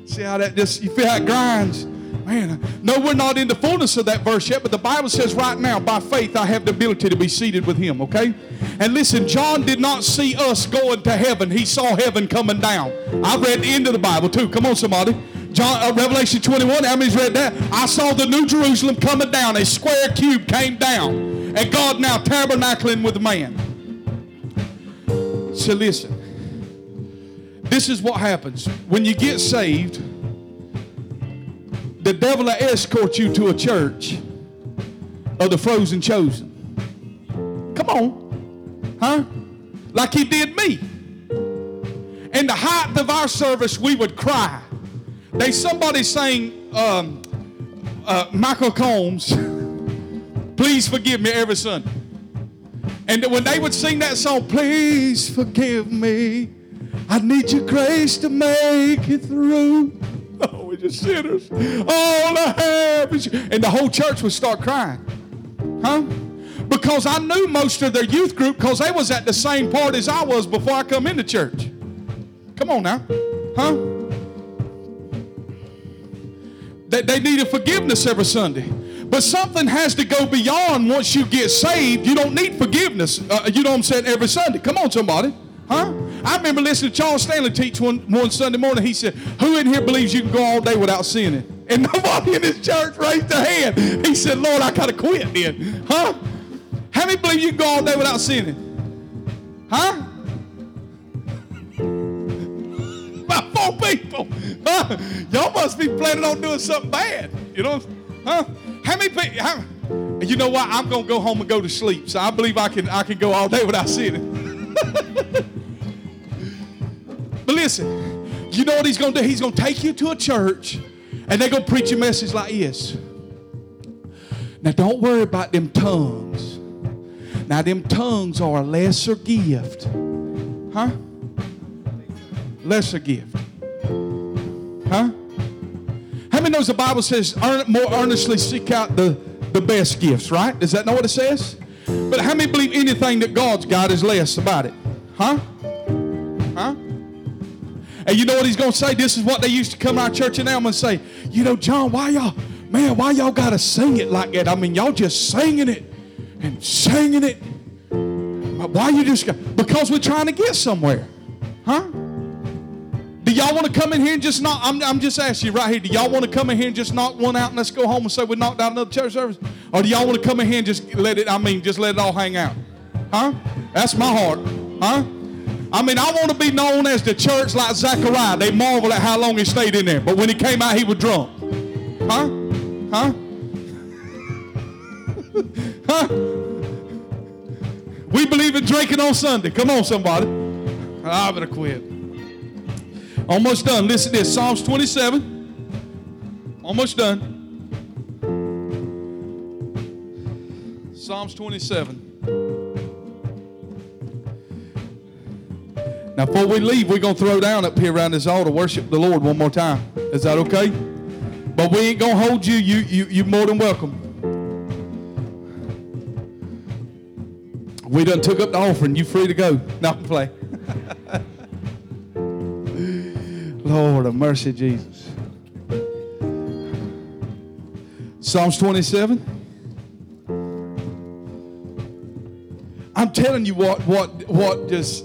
See how that just, you feel how it grinds? Man, no, we're not in the fullness of that verse yet, but the Bible says right now, by faith, I have the ability to be seated with Him, okay? And listen, John did not see us going to heaven, he saw heaven coming down. I read the end of the Bible too. Come on, somebody. John, uh, Revelation 21, how many's read that? I saw the New Jerusalem coming down, a square cube came down, and God now tabernacling with man. So listen, this is what happens. When you get saved, the devil will escort you to a church of the frozen chosen. Come on. Huh? Like he did me. In the height of our service, we would cry. They somebody saying, um, uh, Michael Combs, [laughs] please forgive me every Sunday. And when they would sing that song, please forgive me. I need your grace to make it through. [laughs] Oh, we're just sinners. All I have is And the whole church would start crying. Huh? Because I knew most of their youth group because they was at the same party as I was before I come into church. Come on now. Huh? They, they needed forgiveness every Sunday. But something has to go beyond once you get saved. You don't need forgiveness. Uh, you know what I'm saying? Every Sunday. Come on, somebody. Huh? I remember listening to Charles Stanley teach one, one Sunday morning. He said, Who in here believes you can go all day without sinning? And [laughs] nobody in this church raised their hand. He said, Lord, I gotta quit then. Huh? How many believe you can go all day without sinning? Huh? [laughs] About four people. Huh? Y'all must be planning on doing something bad. You know? Huh? How many people? How, you know what? I'm gonna go home and go to sleep. So I believe I can I can go all day without sinning. [laughs] but listen, you know what he's gonna do? He's gonna take you to a church and they're gonna preach a message like this. Now don't worry about them tongues. Now them tongues are a lesser gift. Huh? Lesser gift. Huh? Many knows the Bible says earn more earnestly seek out the, the best gifts, right? Does that know what it says? But how many believe anything that God's got is less about it? Huh? Huh? And you know what he's going to say? This is what they used to come to our church in Elm and say, you know, John, why y'all, man, why y'all got to sing it like that? I mean, y'all just singing it and singing it. Why you just, because we're trying to get somewhere. Huh? Y'all want to come in here and just knock? I'm, I'm just asking you right here. Do y'all want to come in here and just knock one out and let's go home and say we knocked out another church service? Or do y'all want to come in here and just let it, I mean, just let it all hang out? Huh? That's my heart. Huh? I mean, I want to be known as the church like Zachariah. They marvel at how long he stayed in there. But when he came out, he was drunk. Huh? Huh? [laughs] huh? We believe in drinking on Sunday. Come on, somebody. I better quit. Almost done. Listen to this Psalms 27. Almost done. Psalms 27. Now, before we leave, we're going to throw down up here around this altar, worship the Lord one more time. Is that okay? But we ain't going to hold you. You, you. You're more than welcome. We done took up the offering. You free to go. Now play. [laughs] Lord of mercy, Jesus. Psalms 27. I'm telling you what, what, what just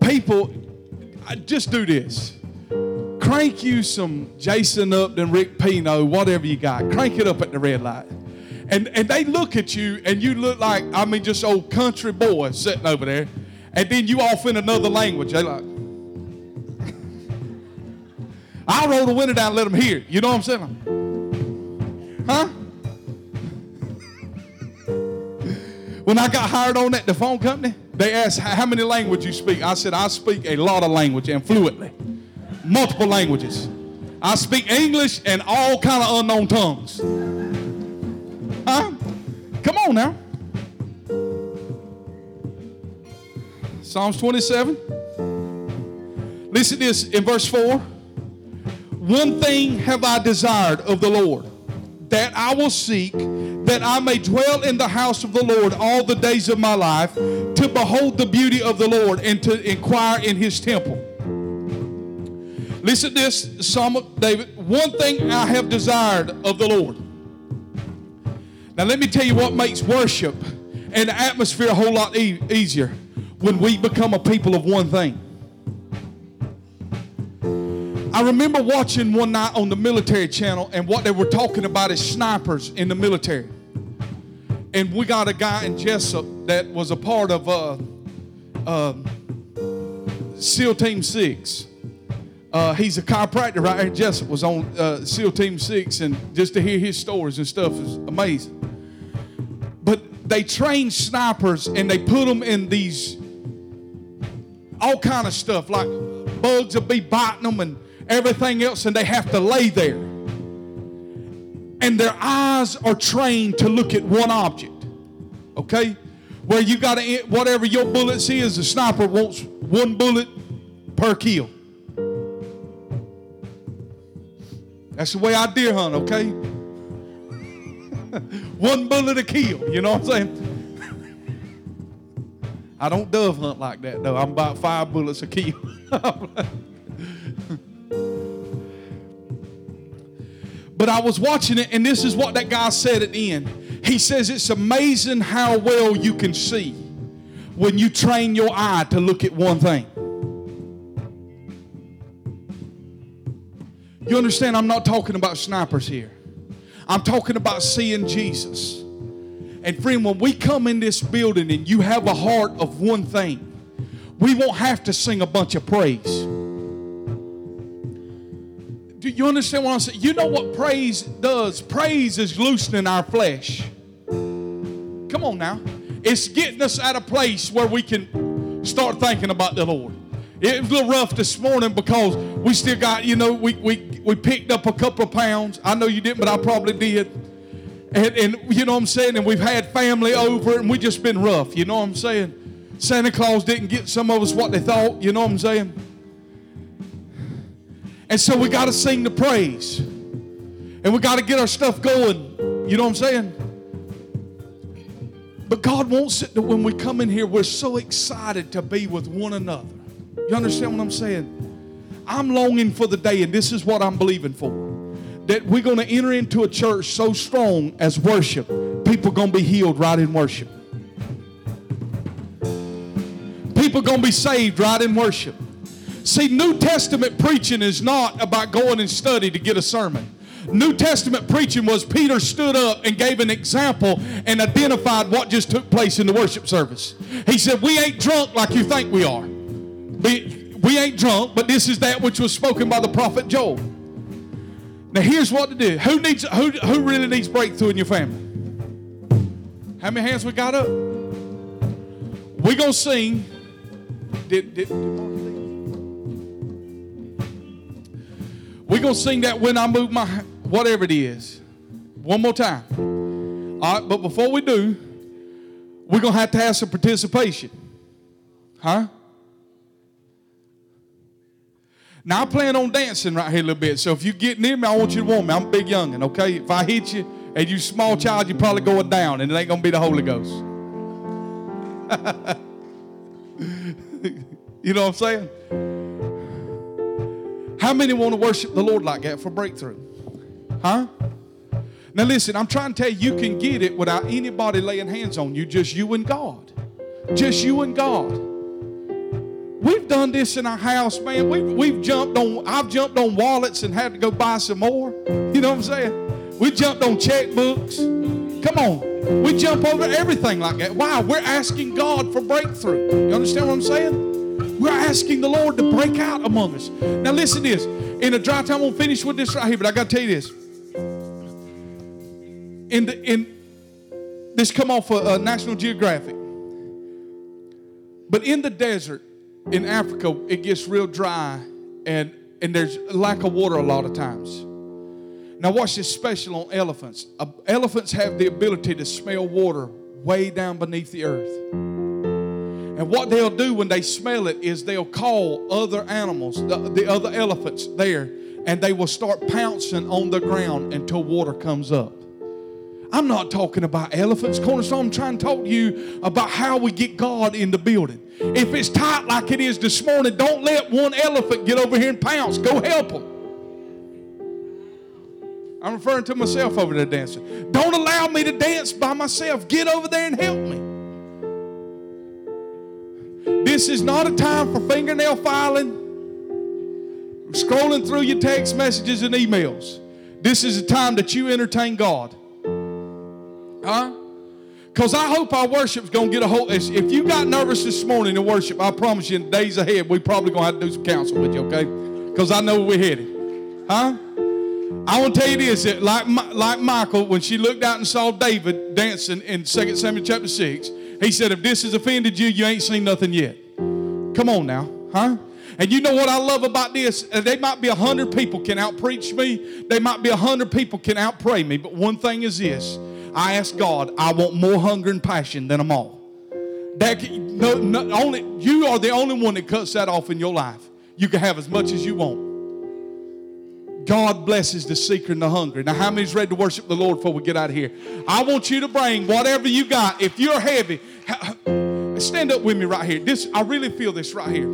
people just do this. Crank you some Jason Upton, Rick Pino, whatever you got. Crank it up at the red light. And and they look at you and you look like, I mean, just old country boy sitting over there. And then you off in another language. They like, I'll roll the window down and let them hear. You know what I'm saying? Huh? when I got hired on at the phone company, they asked how many languages you speak. I said I speak a lot of language and fluently, multiple languages. I speak English and all kind of unknown tongues. Huh? Come on now. Psalms 27. Listen to this in verse 4. One thing have I desired of the Lord, that I will seek, that I may dwell in the house of the Lord all the days of my life, to behold the beauty of the Lord and to inquire in his temple. Listen to this, Psalm of David. One thing I have desired of the Lord. Now, let me tell you what makes worship and the atmosphere a whole lot e- easier when we become a people of one thing. I remember watching one night on the military channel, and what they were talking about is snipers in the military. And we got a guy in Jesup that was a part of uh, uh, SEAL Team 6. Uh, he's a chiropractor right here in Jesup, was on uh, SEAL Team 6, and just to hear his stories and stuff is amazing. But they train snipers and they put them in these all kind of stuff like bugs will be biting them and everything else, and they have to lay there. And their eyes are trained to look at one object. Okay? Where you got to, eh, whatever your bullets is, the sniper wants one bullet per kill. That's the way I deer hunt, okay? [laughs] one bullet a kill, you know what I'm saying? [laughs] I don't dove hunt like that, though. I'm about five bullets a kill. [laughs] But I was watching it, and this is what that guy said at the end. He says, It's amazing how well you can see when you train your eye to look at one thing. You understand? I'm not talking about snipers here. I'm talking about seeing Jesus. And friend, when we come in this building and you have a heart of one thing, we won't have to sing a bunch of praise. Do you understand what I'm saying? You know what praise does? Praise is loosening our flesh. Come on now. It's getting us at a place where we can start thinking about the Lord. It was a little rough this morning because we still got, you know, we, we, we picked up a couple of pounds. I know you didn't, but I probably did. And, and you know what I'm saying? And we've had family over and we just been rough. You know what I'm saying? Santa Claus didn't get some of us what they thought. You know what I'm saying? And so we got to sing the praise. And we got to get our stuff going. You know what I'm saying? But God wants it that when we come in here, we're so excited to be with one another. You understand what I'm saying? I'm longing for the day, and this is what I'm believing for. That we're going to enter into a church so strong as worship, people going to be healed right in worship. People going to be saved right in worship. See, New Testament preaching is not about going and study to get a sermon. New Testament preaching was Peter stood up and gave an example and identified what just took place in the worship service. He said, We ain't drunk like you think we are. We, we ain't drunk, but this is that which was spoken by the prophet Joel. Now here's what to do. Who needs who who really needs breakthrough in your family? How many hands we got up? We're gonna sing. Did, did, we're gonna sing that when I move my whatever it is. One more time. All right, but before we do, we're gonna have to have some participation. Huh? Now I plan on dancing right here a little bit. So if you get near me, I want you to warn me. I'm a big youngin', okay? If I hit you and you small child, you're probably going down, and it ain't gonna be the Holy Ghost. [laughs] you know what I'm saying? How many want to worship the Lord like that for breakthrough? Huh? Now listen, I'm trying to tell you, you can get it without anybody laying hands on you, just you and God. Just you and God. We've done this in our house, man. We've, we've jumped on, I've jumped on wallets and had to go buy some more. You know what I'm saying? We jumped on checkbooks. Come on. We jump over everything like that. Why? We're asking God for breakthrough. You understand what I'm saying? We're asking the Lord to break out among us. Now, listen to this. In a dry time, I'm to finish with this right here, but I got to tell you this. In the, in, this come off of uh, National Geographic. But in the desert, in Africa, it gets real dry and, and there's lack of water a lot of times. Now, watch this special on elephants. Uh, elephants have the ability to smell water way down beneath the earth. And what they'll do when they smell it is they'll call other animals, the, the other elephants there, and they will start pouncing on the ground until water comes up. I'm not talking about elephants, Cornerstone. I'm trying to talk to you about how we get God in the building. If it's tight like it is this morning, don't let one elephant get over here and pounce. Go help them. I'm referring to myself over there dancing. Don't allow me to dance by myself. Get over there and help me. This is not a time for fingernail filing, scrolling through your text messages and emails. This is a time that you entertain God. Huh? Because I hope our worship's going to get a hold. If you got nervous this morning in worship, I promise you in the days ahead, we probably going to have to do some counsel with you, okay? Because I know we're headed. Huh? I want to tell you this that like, like Michal, when she looked out and saw David dancing in 2 Samuel chapter 6, he said, If this has offended you, you ain't seen nothing yet. Come on now. Huh? And you know what I love about this? Uh, they might be a hundred people can outpreach me. They might be a hundred people can outpray me. But one thing is this I ask God, I want more hunger and passion than them all. That no, no, only you are the only one that cuts that off in your life. You can have as much as you want. God blesses the seeker and the hungry. Now, how many's ready to worship the Lord before we get out of here? I want you to bring whatever you got. If you're heavy, stand up with me right here. This I really feel this right here.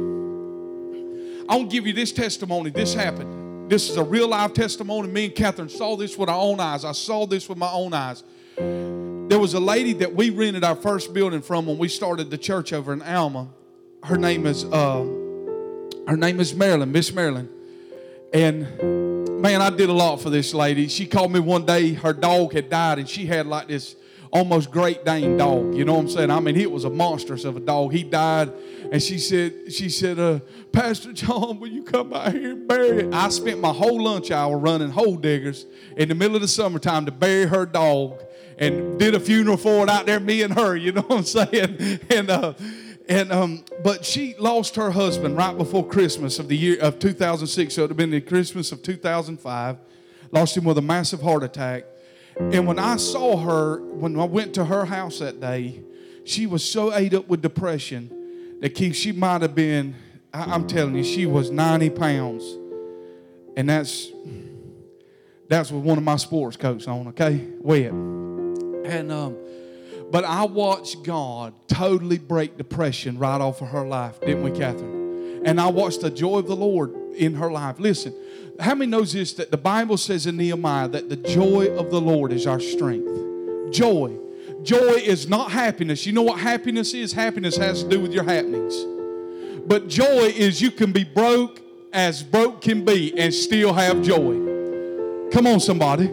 I to give you this testimony. This happened. this is a real live testimony. Me and Catherine saw this with our own eyes. I saw this with my own eyes. There was a lady that we rented our first building from when we started the church over in Alma. Her name is uh, her name is Marilyn, Miss Marilyn. And man, I did a lot for this lady. She called me one day, her dog had died, and she had like this almost Great Dane dog. You know what I'm saying? I mean, it was a monstrous of a dog. He died, and she said, she said, uh, Pastor John, will you come out here and bury it? I spent my whole lunch hour running hole diggers in the middle of the summertime to bury her dog, and did a funeral for it out there, me and her. You know what I'm [laughs] saying? And uh, and um, but she lost her husband right before Christmas of the year of 2006. So it would have been the Christmas of 2005. Lost him with a massive heart attack. And when I saw her, when I went to her house that day, she was so ate up with depression that she might have been, I'm telling you, she was 90 pounds. And that's that's with one of my sports coats on, okay? Wet. And um, but I watched God totally break depression right off of her life, didn't we, Catherine? And I watched the joy of the Lord in her life. Listen, how many knows this that the Bible says in Nehemiah that the joy of the Lord is our strength? Joy. Joy is not happiness. You know what happiness is? Happiness has to do with your happenings. But joy is you can be broke as broke can be and still have joy. Come on, somebody.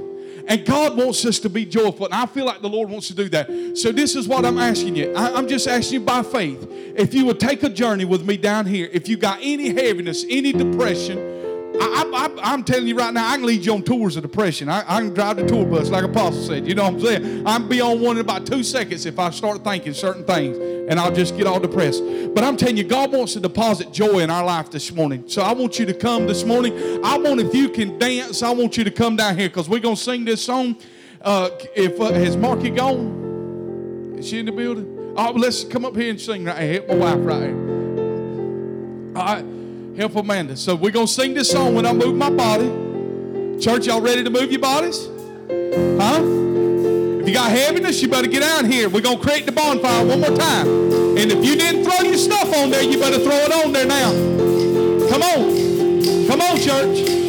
And God wants us to be joyful. And I feel like the Lord wants to do that. So, this is what I'm asking you. I, am just asking you by faith. If you would take a journey with me down here, if you got any heaviness, any depression, I, am telling you right now, I can lead you on tours of depression. I, I, can drive the tour bus, like Apostle said. You know what I'm saying? I can be on one in about two seconds if I start thinking certain things, and I'll just get all depressed. But I'm telling you, God wants to deposit joy in our life this morning. So I want you to come this morning. I want, if you can dance, I want you to come down here because we're going to sing this song. Uh, if uh, Has Marky gone? Is she in the building? Oh, let's come up here and sing right here. Help my wife right here. All right. Help Amanda. So we're going to sing this song when I move my body. Church, y'all ready to move your bodies? Huh? If you got heaviness, you better get out here. We're going to create the bonfire one more time. And if you didn't throw your stuff on there, you better throw it on there now. Come on. Come on, church.